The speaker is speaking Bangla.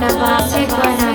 Namaste Namaste